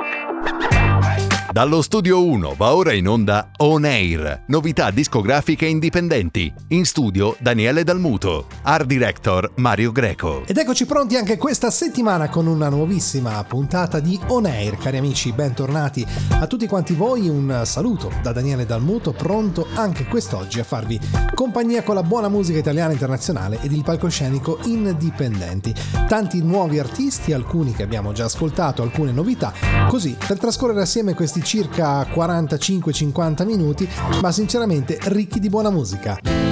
Ha ha Dallo studio 1 va ora in onda On Air, novità discografiche indipendenti. In studio Daniele Dalmuto, art director Mario Greco. Ed eccoci pronti anche questa settimana con una nuovissima puntata di On Air. Cari amici, bentornati a tutti quanti voi. Un saluto da Daniele Dalmuto, pronto anche quest'oggi a farvi compagnia con la buona musica italiana internazionale ed il palcoscenico indipendenti. Tanti nuovi artisti, alcuni che abbiamo già ascoltato, alcune novità, così per trascorrere assieme questi circa 45-50 minuti, ma sinceramente ricchi di buona musica.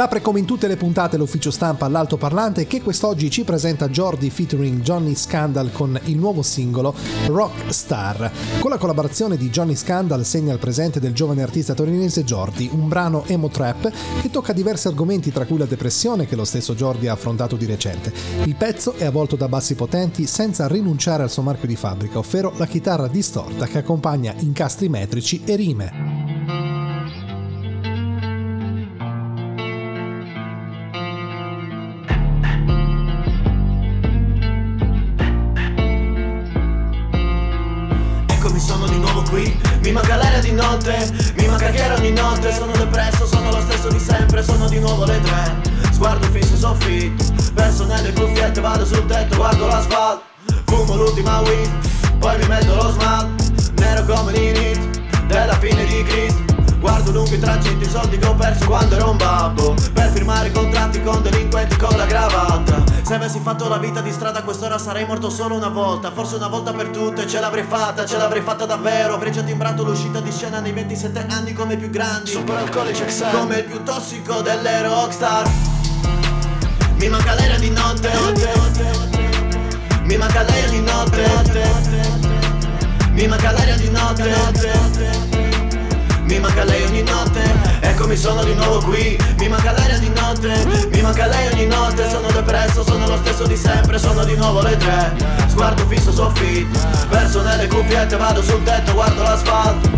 Apre come in tutte le puntate l'ufficio stampa all'altoparlante che quest'oggi ci presenta Jordi featuring Johnny Scandal con il nuovo singolo Rock Star. Con la collaborazione di Johnny Scandal segna il presente del giovane artista torinese Jordi, un brano emo trap che tocca diversi argomenti tra cui la depressione che lo stesso Jordi ha affrontato di recente. Il pezzo è avvolto da bassi potenti senza rinunciare al suo marchio di fabbrica, ovvero la chitarra distorta che accompagna incastri metrici e rime. L'aria di notte, mi manca che era ogni notte. Sono depresso, sono lo stesso di sempre, sono di nuovo le tre. Sguardo fisso in soffitto, perso nelle cuffiette Vado sul tetto, guardo la fumo l'ultima weed Poi mi metto lo smart Guardo lunghi tragitti, soldi che ho perso quando ero un babbo. Per firmare contratti con delinquenti con la cravatta. Se avessi fatto la vita di strada a quest'ora sarei morto solo una volta. Forse una volta per tutte ce l'avrei fatta, ce l'avrei fatta davvero. Avrei già timbrato l'uscita di scena nei 27 anni come i più grandi. Super alcolici Come il più tossico delle rockstar. Mi manca l'aria di notte, Mi manca l'aria di notte, Mi manca l'aria di notte mi manca lei ogni notte Eccomi sono di nuovo qui. Mi manca l'aria di notte Mi manca lei ogni notte. Sono depresso, sono lo stesso di sempre Sono di nuovo le tre. Sguardo fisso soffitto Verso nelle cuffiette Vado sul tetto, guardo l'asfalto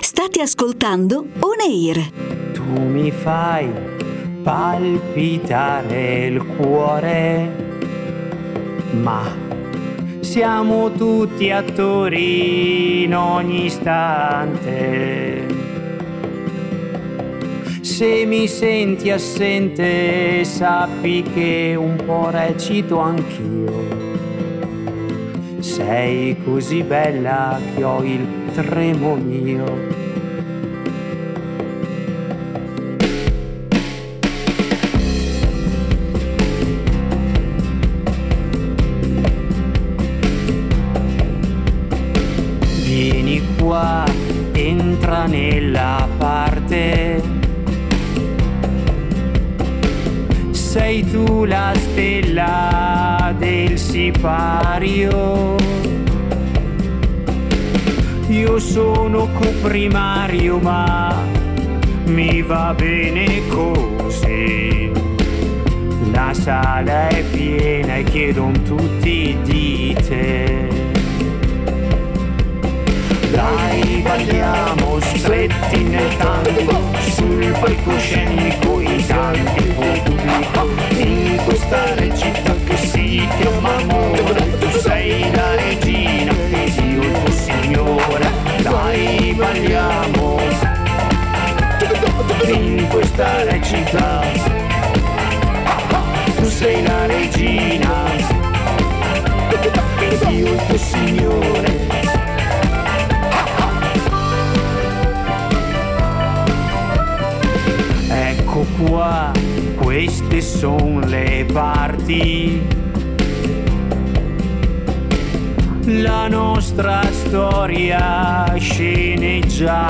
State ascoltando On Air. Tu mi fai palpitare il cuore, ma siamo tutti attori in ogni istante. Se mi senti assente, sappi che un po' recito anch'io. Sei così bella che ho il tremo mio. nella parte. Sei tu la stella del sipario. Io sono coprimario ma mi va bene così. La sala è piena e chiedono tutti di te. Dai, balliamo stretti nel tango Sul palcoscenico i tanti pubblico In questa recita che si chiama amore Tu sei la regina ed io il tuo signore Dai, balliamo In questa recita. Tu sei la regina io il tuo signore. Ecco qua, queste sono le parti. La nostra storia sceneggiata.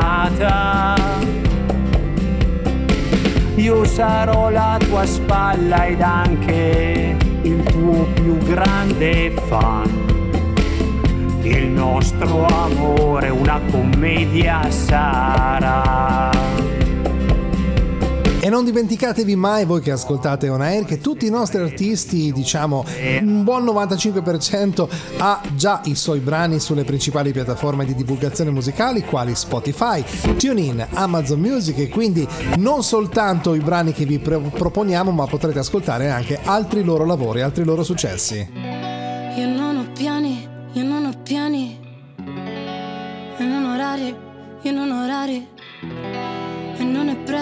Io sarò la tua spalla ed anche il tuo più grande fan. Il nostro amore una commedia sarà. E non dimenticatevi mai voi che ascoltate On Air che tutti i nostri artisti, diciamo un buon 95% ha già i suoi brani sulle principali piattaforme di divulgazione musicali quali Spotify, TuneIn, Amazon Music e quindi non soltanto i brani che vi proponiamo ma potrete ascoltare anche altri loro lavori, altri loro successi. Io non ho piani, io non ho piani, io non ho orari, io non ho orari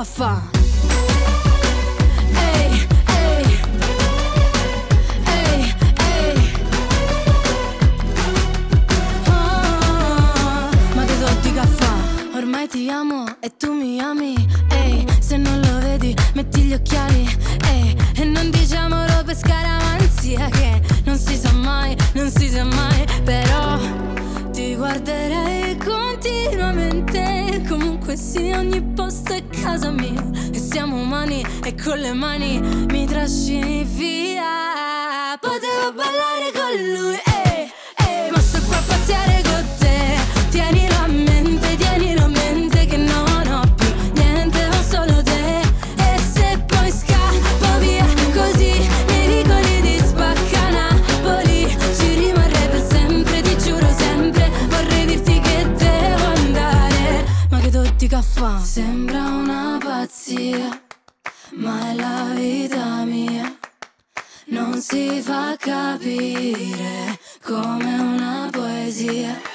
che tu dico a fa'? Ehi, ehi, ehi, ehi. Oh, ma che do di? Ormai ti amo e tu mi ami. Ehi, se non lo vedi, metti gli occhiali. Ehi, e non diciamolo per scaramanzia che non si sa mai, non si sa mai. Però ti guarderei continuamente. Comunque sia, ogni posto è casa mia. E siamo umani e con le mani mi trascini via. Potevo ballare con lui, ma è la vita mia. Non si fa capire come una poesia.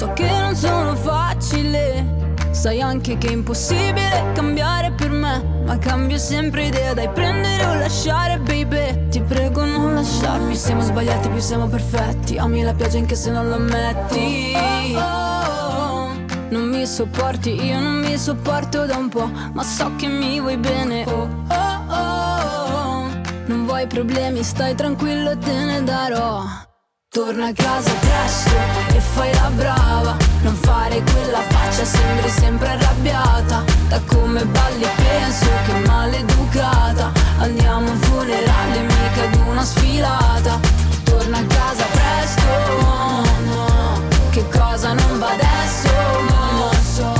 So che non sono facile, sai anche che è impossibile cambiare per me. Ma cambio sempre idea, dai prendere o lasciare, baby. Ti prego non lasciarmi, siamo sbagliati, più siamo perfetti. Ami la pioggia anche se non lo ammetti. Non mi sopporti, io non mi sopporto da un po', ma so che mi vuoi bene. Oh, oh, oh. Non vuoi problemi, stai tranquillo, te ne darò. Torna a casa presto e fai la brava. Non fare quella faccia, sembri sempre arrabbiata. Da come balli penso che maleducata. Andiamo a un funerale, mica ad una sfilata. Torna a casa presto. Che cosa non va adesso? Non lo so.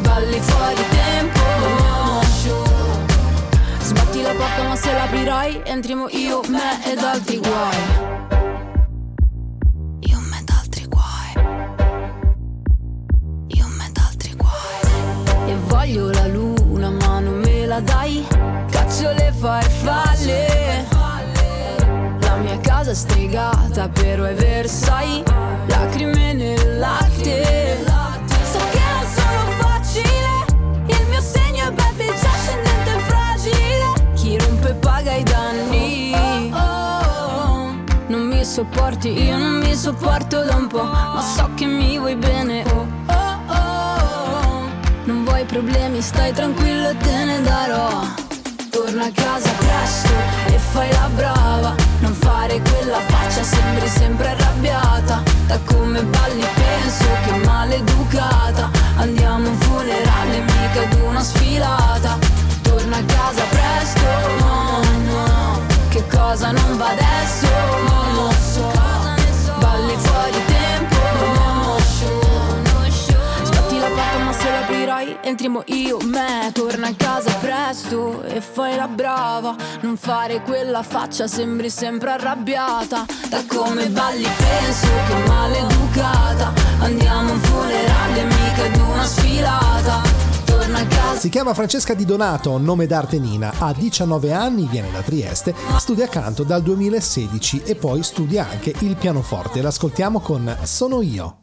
Balli fuori tempo. Sbatti la porta ma se l'aprirai entriamo io, me ed altri guai. Voglio la luna ma non me la dai. Caccio le farfalle. La mia casa stregata però è Versailles. Lacrime nel latte. So che non sono facile. Il mio segno è baby già scendente e fragile. Chi rompe paga i danni. Non mi sopporti, io non mi sopporto da un po'. Ma so che mi vuoi bene. Oh. Problemi, stai tranquillo e te ne darò. Torna a casa presto e fai la brava. Non fare quella faccia, sembri sempre arrabbiata. Da come balli penso che maleducata. Andiamo a un funerale, mica ad una sfilata. Torna a casa presto, no, no. Che cosa non va adesso? Non lo l'aprirai entriamo io, me Torna a casa presto e fai la brava. Non fare quella faccia, sembri sempre arrabbiata. Da come balli penso che maleducata. Andiamo a un funerale, mica ad una sfilata. Si chiama Francesca Di Donato, nome d'arte Nina, ha 19 anni, viene da Trieste, studia canto dal 2016 e poi studia anche il pianoforte. L'ascoltiamo con Sono io.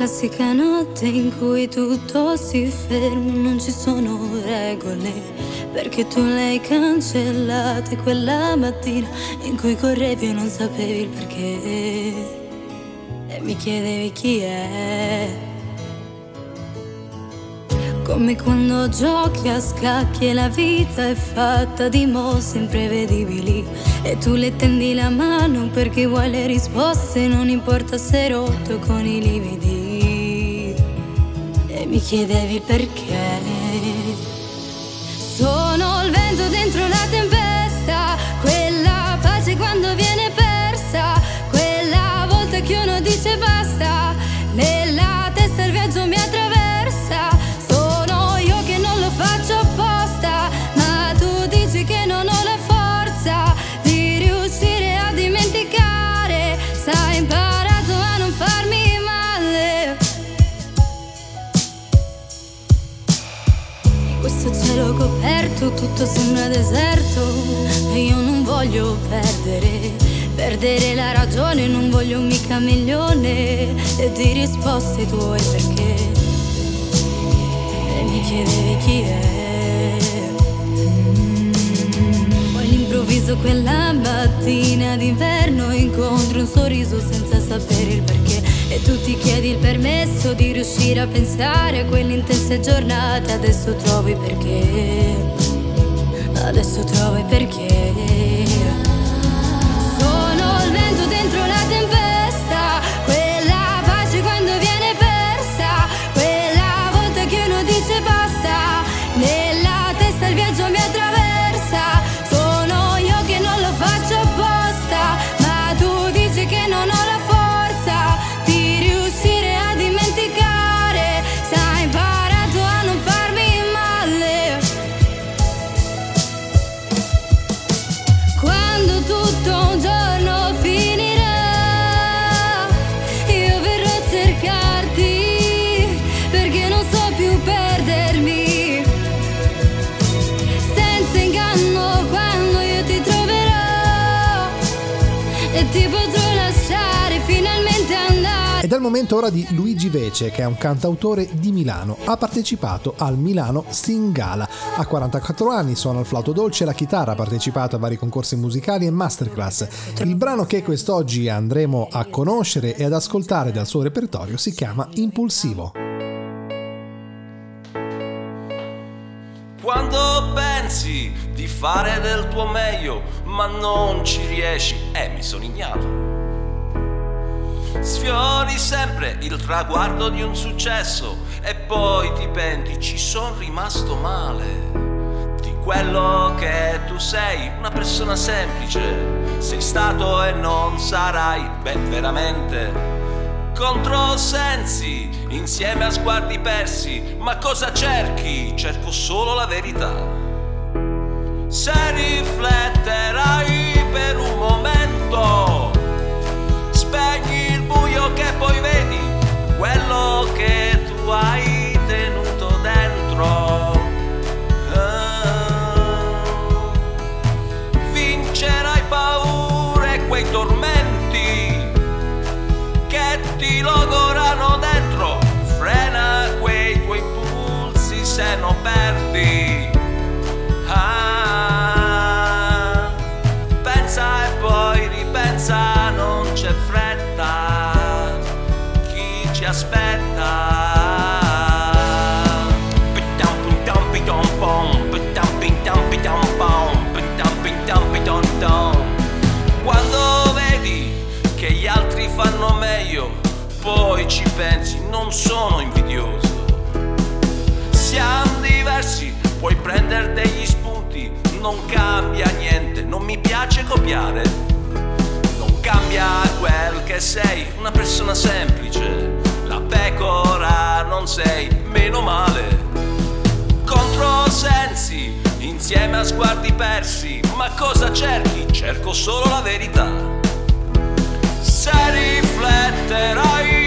Classica notte in cui tutto si ferma, non ci sono regole, perché tu l'hai cancellata quella mattina in cui correvi e non sapevi il perché. E mi chiedevi chi è. Come quando giochi a scacchi e la vita è fatta di mosse imprevedibili E tu le tendi la mano perché vuoi le risposte Non importa se rotto con i lividi mi chiedevi perché. Sono il vento dentro la tempesta Quella pace quando viene tutto sembra deserto E io non voglio perdere Perdere la ragione, non voglio mica milione E di risposte tue perché E mi chiedevi chi è. Mm, all'improvviso quella mattina d'inverno Incontro un sorriso senza sapere il perché E tu ti chiedi il permesso di riuscire a pensare a quelle intense giornate Adesso trovi perché Adesso trovi perché Ed è il momento ora di Luigi Vece, che è un cantautore di Milano. Ha partecipato al Milano Singala. Ha 44 anni, suona il flauto dolce e la chitarra, ha partecipato a vari concorsi musicali e masterclass. Il brano che quest'oggi andremo a conoscere e ad ascoltare dal suo repertorio si chiama Impulsivo. Quando pensi di fare del tuo meglio, ma non ci riesci, eh, mi sono ignato. Sfiori sempre il traguardo di un successo e poi ti penti, ci sono rimasto male. Di quello che tu sei, una persona semplice, sei stato e non sarai, beh, veramente. Controsensi, insieme a sguardi persi, ma cosa cerchi? Cerco solo la verità. Se rifletterai per un momento, poi vedi, quello che ci pensi, non sono invidioso. Siamo diversi, puoi prendere degli spunti, non cambia niente, non mi piace copiare. Non cambia quel che sei, una persona semplice, la pecora non sei, meno male. Controsensi, insieme a sguardi persi, ma cosa cerchi? Cerco solo la verità. Se rifletterai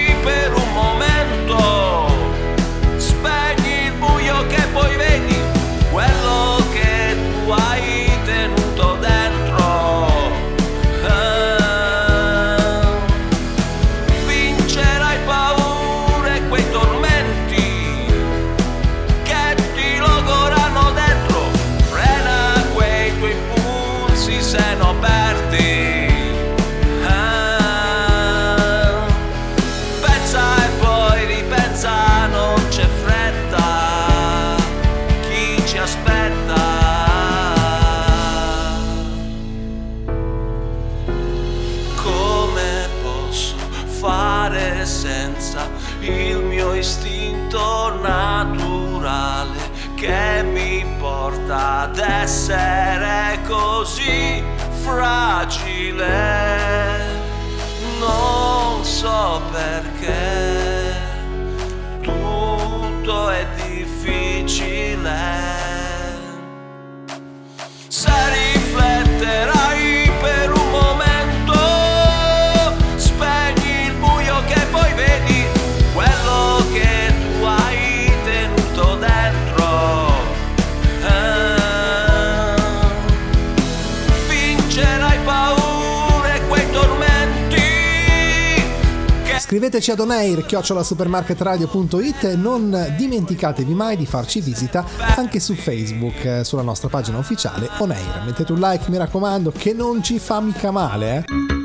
Scriveteci ad onair supermarketradio.it e non dimenticatevi mai di farci visita anche su Facebook, eh, sulla nostra pagina ufficiale Onair. Mettete un like, mi raccomando, che non ci fa mica male, eh.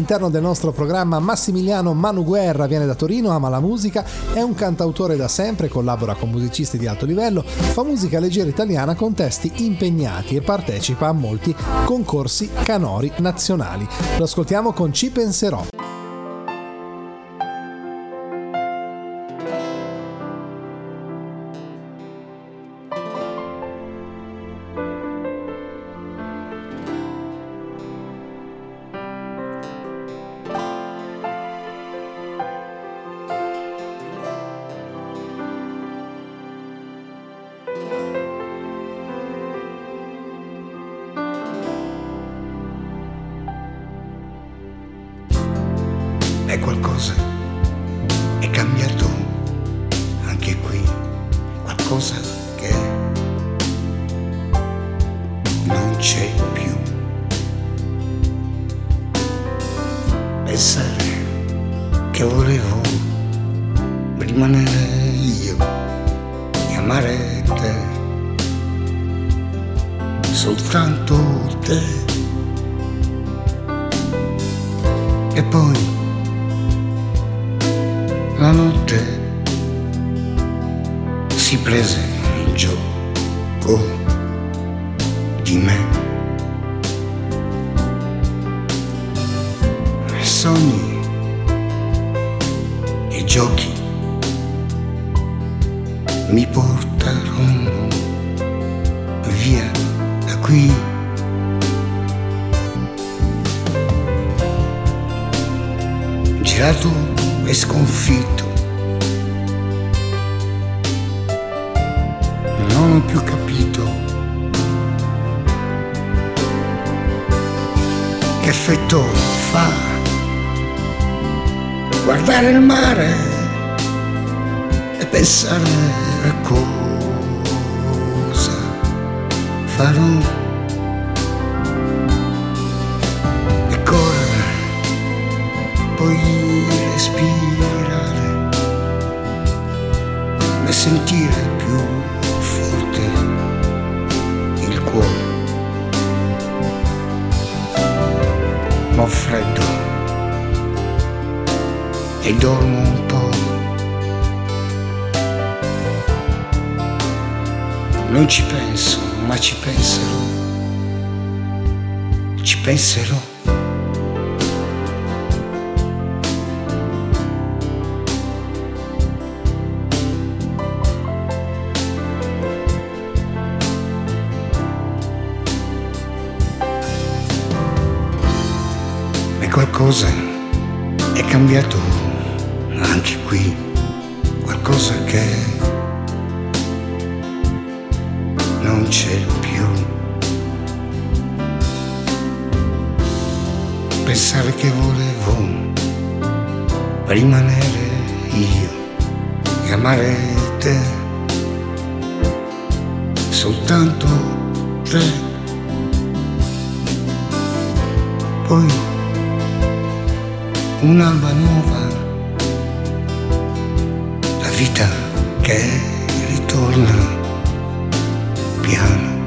All'interno del nostro programma Massimiliano Manu Guerra, viene da Torino, ama la musica, è un cantautore da sempre, collabora con musicisti di alto livello, fa musica leggera italiana con testi impegnati e partecipa a molti concorsi canori nazionali. Lo ascoltiamo con Ci penserò. Non più capito che effetto fa guardare il mare e pensare a cosa farò. puoi respirare e sentire ho freddo e dormo un po'. Non ci penso, ma ci penserò. Ci penserò. Qualcosa è cambiato anche qui, qualcosa che non c'è più. Pensare che volevo rimanere io e amare te, soltanto te. Poi un'alba nuova, la vita che ritorna piano,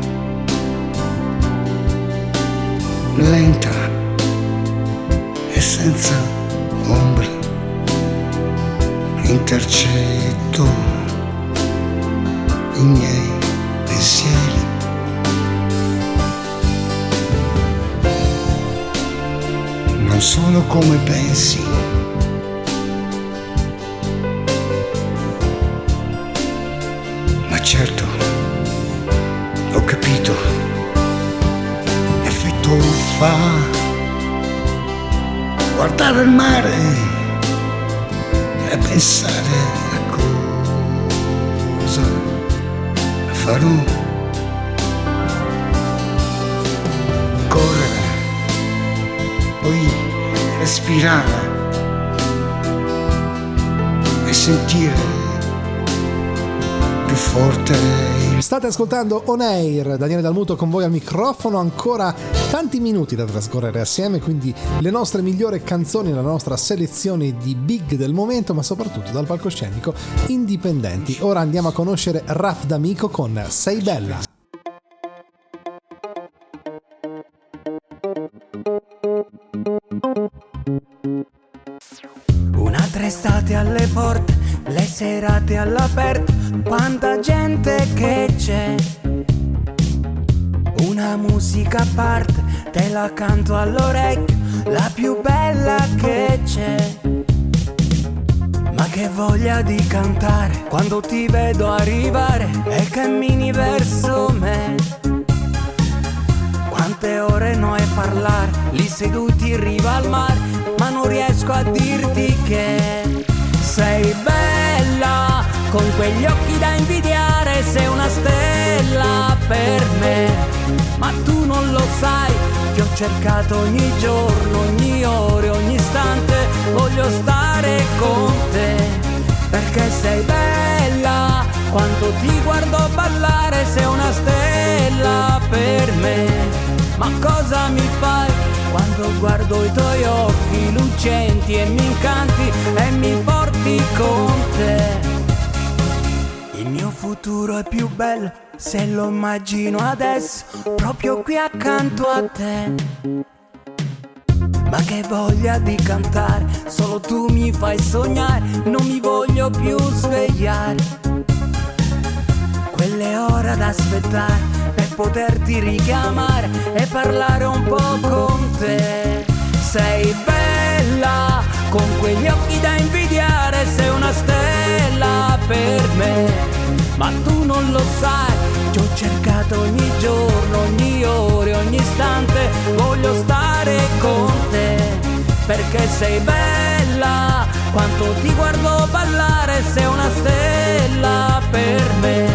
lenta e senza ombra, intercetto ascoltando On Air, Daniele Dalmuto con voi al microfono, ancora tanti minuti da trascorrere assieme, quindi le nostre migliori canzoni, la nostra selezione di big del momento, ma soprattutto dal palcoscenico indipendenti. Ora andiamo a conoscere Raf D'Amico con Sei Bella. Un'altra estate alle porte, le serate all'aperto, quanta gente che c'è. Una musica a parte, te la canto all'orecchio, la più bella che c'è. Ma che voglia di cantare quando ti vedo arrivare e cammini verso me. Quante ore noi a parlare, lì seduti in riva al mare, ma non riesco a dirti che sei bella, con quegli occhi da invidiare, sei una stella per me. Ma tu non lo sai, ti ho cercato ogni giorno, ogni ora, ogni istante, voglio stare con te, perché sei bella, quando ti guardo ballare, sei una stella per me. Ma cosa mi fai quando guardo i tuoi occhi lucenti e mi incanti e mi porti con te? Futuro è più bello se lo immagino adesso, proprio qui accanto a te. Ma che voglia di cantare, solo tu mi fai sognare, non mi voglio più svegliare. Quelle ore ad aspettare per poterti richiamare e parlare un po' con te. Sei bella, con quegli occhi da invidiare, sei una stella per me. Ma tu non lo sai, ti ho cercato ogni giorno, ogni ora, ogni istante, voglio stare con te. Perché sei bella, quanto ti guardo ballare, sei una stella per me.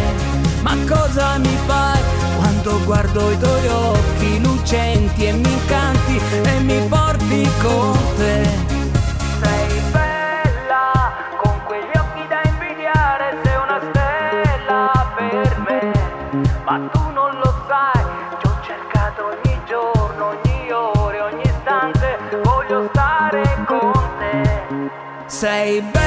Ma cosa mi fai quando guardo i tuoi occhi lucenti e mi incanti e mi porti con te.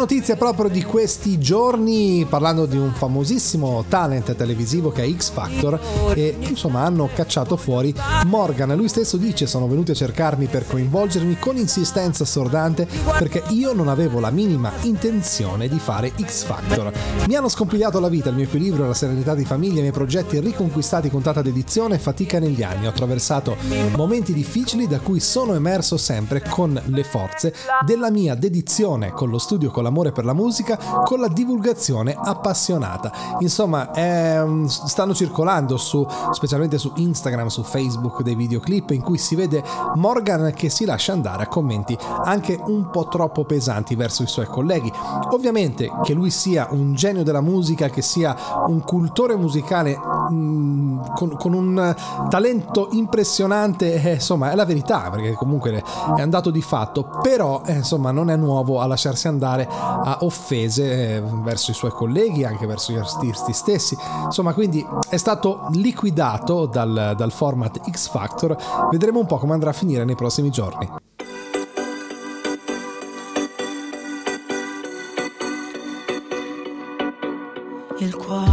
Notizia proprio di questi giorni, parlando di un famosissimo talent televisivo che è X Factor, e insomma hanno cacciato fuori Morgan. Lui stesso dice: Sono venuti a cercarmi per coinvolgermi con insistenza assordante perché io non avevo la minima intenzione di fare X Factor. Mi hanno scompigliato la vita, il mio equilibrio, la serenità di famiglia, i miei progetti riconquistati con tanta dedizione e fatica negli anni. Ho attraversato momenti difficili da cui sono emerso sempre con le forze della mia dedizione con lo studio con la l'amore per la musica con la divulgazione appassionata. Insomma, mm, stanno circolando su, specialmente su Instagram, su Facebook, dei videoclip in cui si vede Morgan che si lascia andare a commenti anche un po' troppo pesanti verso i suoi colleghi. Ovviamente che lui sia un genio della musica, che sia un cultore musicale mh, con, con, un talento impressionante, eh, insomma, è la verità, perché comunque è andato di fatto, però eh, insomma non è nuovo a lasciarsi andare a offese eh, verso i suoi colleghi, anche verso gli artisti stessi. Insomma, quindi è stato liquidato dal, dal format X Factor. Vedremo un po' come andrà a finire nei prossimi giorni. Il cuore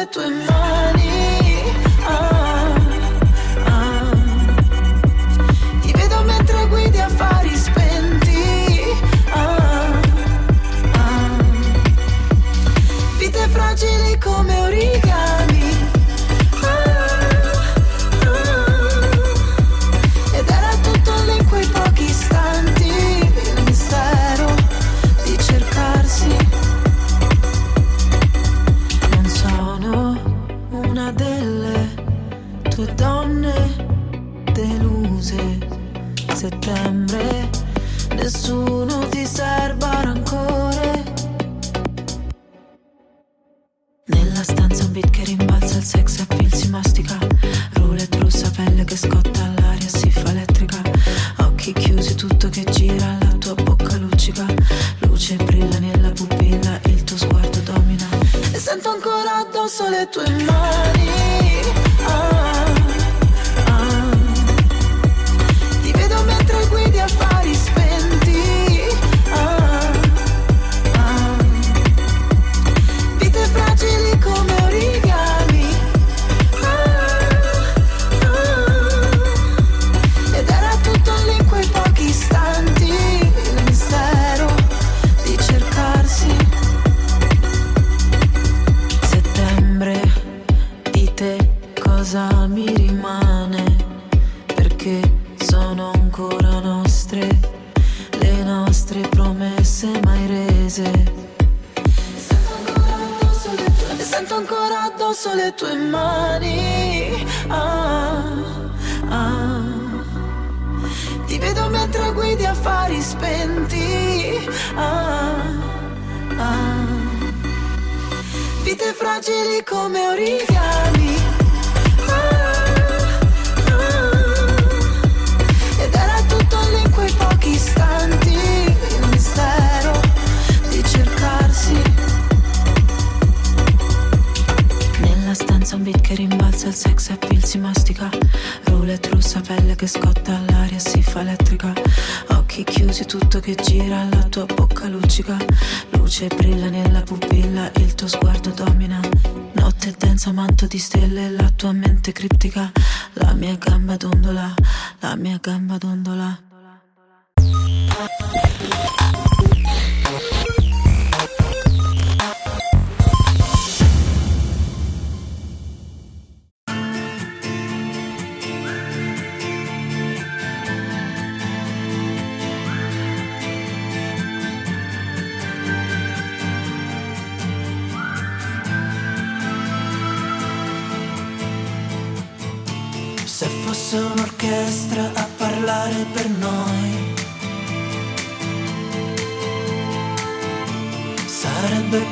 addosso le tue mani.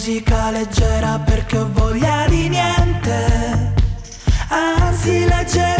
Musica leggera perché ho voglia di niente, anzi leggerissima.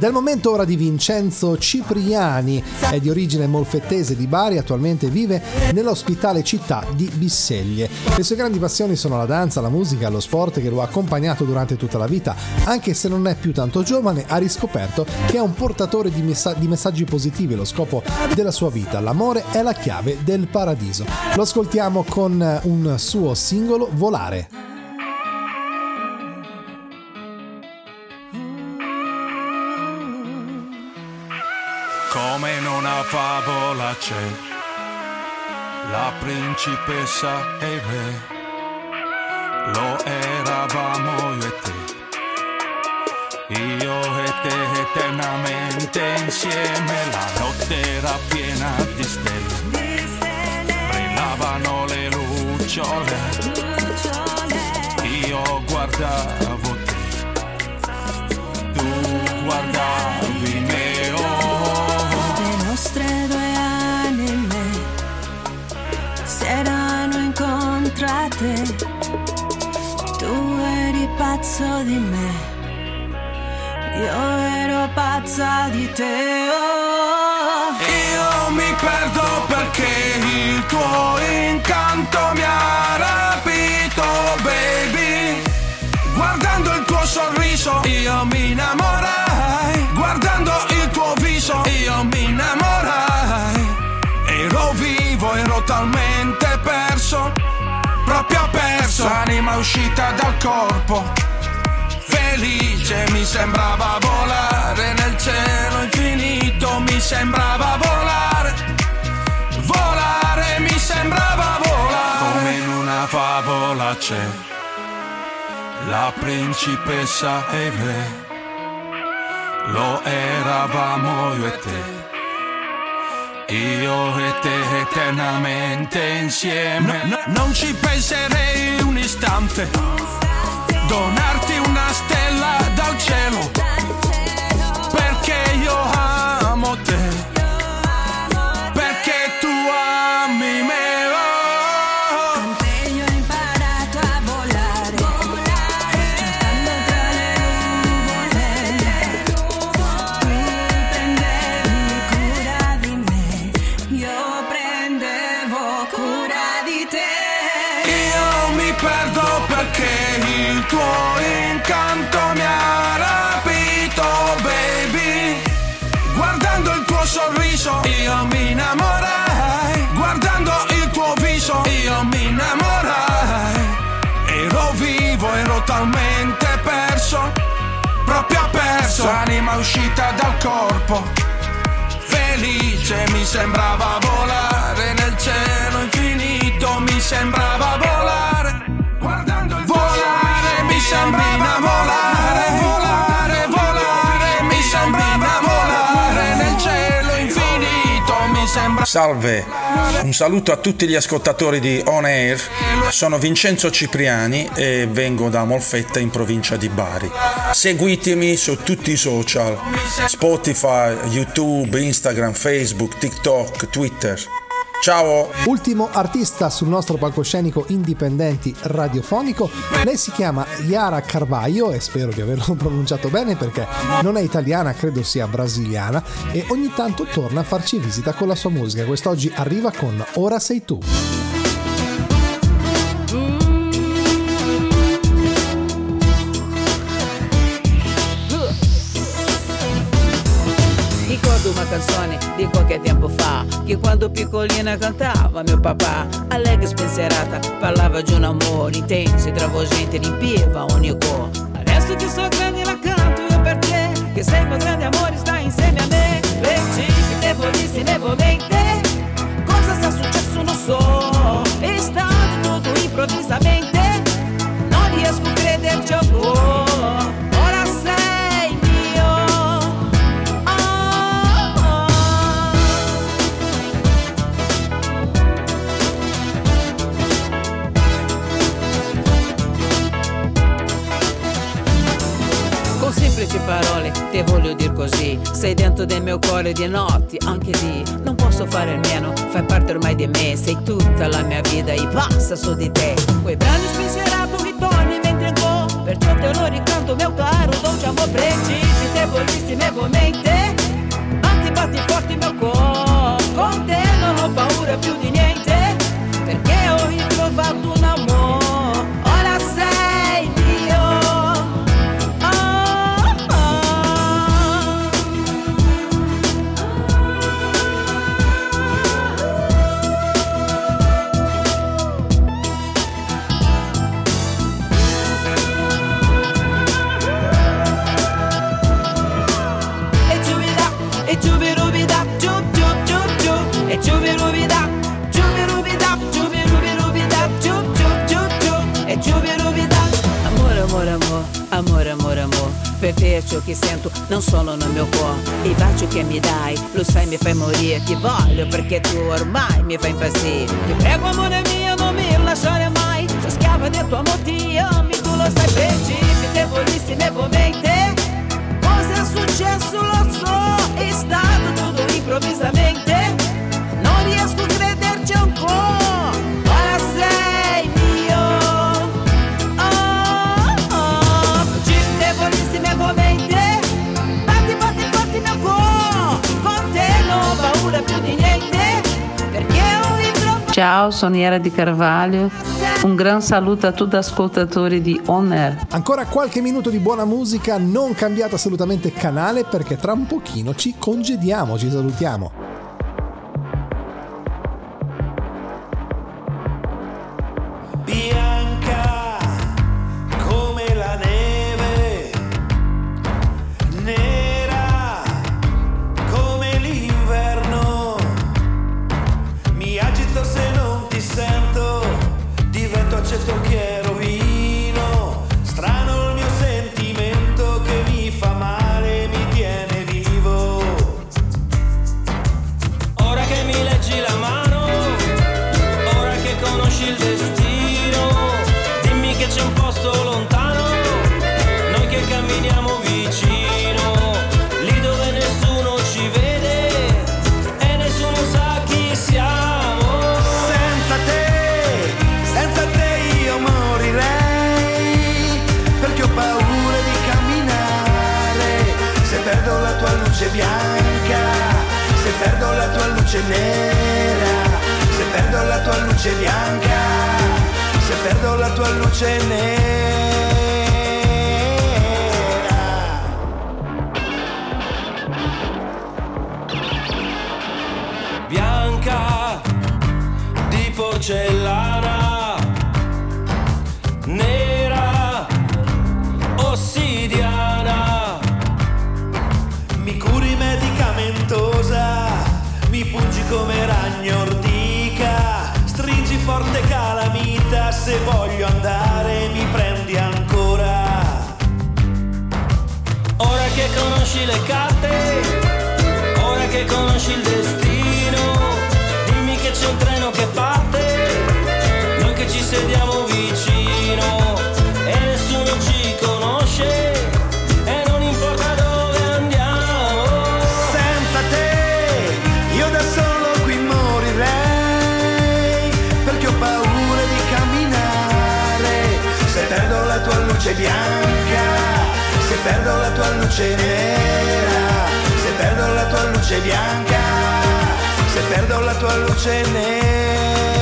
Ed è il momento ora di Vincenzo Cipriani, è di origine molfettese di Bari, attualmente vive nell'ospitale città di Bisseglie. Le sue grandi passioni sono la danza, la musica lo sport che lo ha accompagnato durante tutta la vita. Anche se non è più tanto giovane, ha riscoperto che è un portatore di, messa- di messaggi positivi, lo scopo della sua vita. L'amore è la chiave del paradiso. Lo ascoltiamo con un suo singolo, Volare. Come in una favola c'è la principessa e re. Lo eravamo io e te. Io e te eternamente insieme. La notte era piena di stelle. Brillavano le lucciole. Io guardavo te. Tu guardavi incontrate. Tu eri pazzo di me, io ero pazza di te. oh. Io mi perdo perché il tuo incanto mi ha rapito, baby. Guardando il tuo sorriso, io mi innamorai. Guardando il tuo viso, io mi innamorai. Ero vivo, ero talmente perso, proprio perso. L'anima è uscita dal corpo. Felice mi sembrava volare nel cielo infinito, mi sembrava volare, volare mi sembrava volare. Come in una favola c'è la principessa e il re, lo eravamo io e te. Io e te eternamente insieme. No, no, non ci penserei un istante. Donarti una stella dal cielo. Perché io amo uscita dal corpo, felice mi sembrava volare nel cielo infinito, mi sembrava volare. Salve, un saluto a tutti gli ascoltatori di On Air. Sono Vincenzo Cipriani e vengo da Molfetta in provincia di Bari. Seguitemi su tutti i social: Spotify, YouTube, Instagram, Facebook, TikTok, Twitter. Ciao! Ultimo artista sul nostro palcoscenico indipendenti radiofonico, lei si chiama Yara Carvaio e spero di averlo pronunciato bene perché non è italiana, credo sia brasiliana e ogni tanto torna a farci visita con la sua musica. Quest'oggi arriva con Ora sei tu. Ricordo una canzone di qualche tempo fa Che quando piccolina cantava mio papà Allegre spensierata parlava di un amore intenso e travolgente Riempiva ogni cuore Adesso che sono grande la canto io per te Che sei mio grande amore stai insieme a me Principi debolissimi ovviamente Cosa sta successo non so È stato tutto improvvisamente semplici parole ti voglio dire così. Sei dentro del mio cuore di notti, anche lì. Non posso fare meno, fai parte ormai di me. Sei tutta la mia vita e passa su di te. Quei brani spensierato ritorni mentre ancora Perciò te lo ricanto mio caro dolce amore Principi debolissimi ovviamente Batti non solo nel mio cuore Il bacio che mi dai, lo sai mi fai morire. Ti voglio perché tu ormai mi fai impazzire. Ti prego amore mio non mi lasciare mai. Sono schiava del tuo amore ti ami, tu lo sai Principi debolissimi ovviamente Cosa è successo? Lo so È stato tutto improvvisamente Ciao, sono Iara di Carvalho. Un gran saluto a tutti gli ascoltatori di On Air. Ancora qualche minuto di buona musica, non cambiate assolutamente canale perché tra un pochino ci congediamo, ci salutiamo. Perdo la tua luce nera se perdo la tua luce bianca se perdo la tua luce nera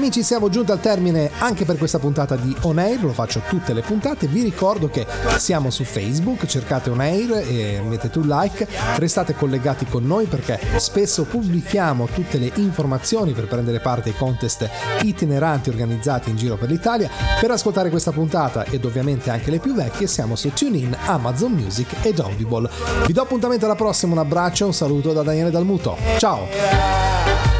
amici, siamo giunti al termine anche per questa puntata di On Air, lo faccio tutte le puntate. Vi ricordo che siamo su Facebook, cercate On Air e mettete un like, restate collegati con noi perché spesso pubblichiamo tutte le informazioni per prendere parte ai contest itineranti organizzati in giro per l'Italia. Per ascoltare questa puntata ed ovviamente anche le più vecchie siamo su TuneIn, Amazon Music ed Audible. Vi do appuntamento alla prossima, un abbraccio e un saluto da Daniele Dalmuto. Ciao!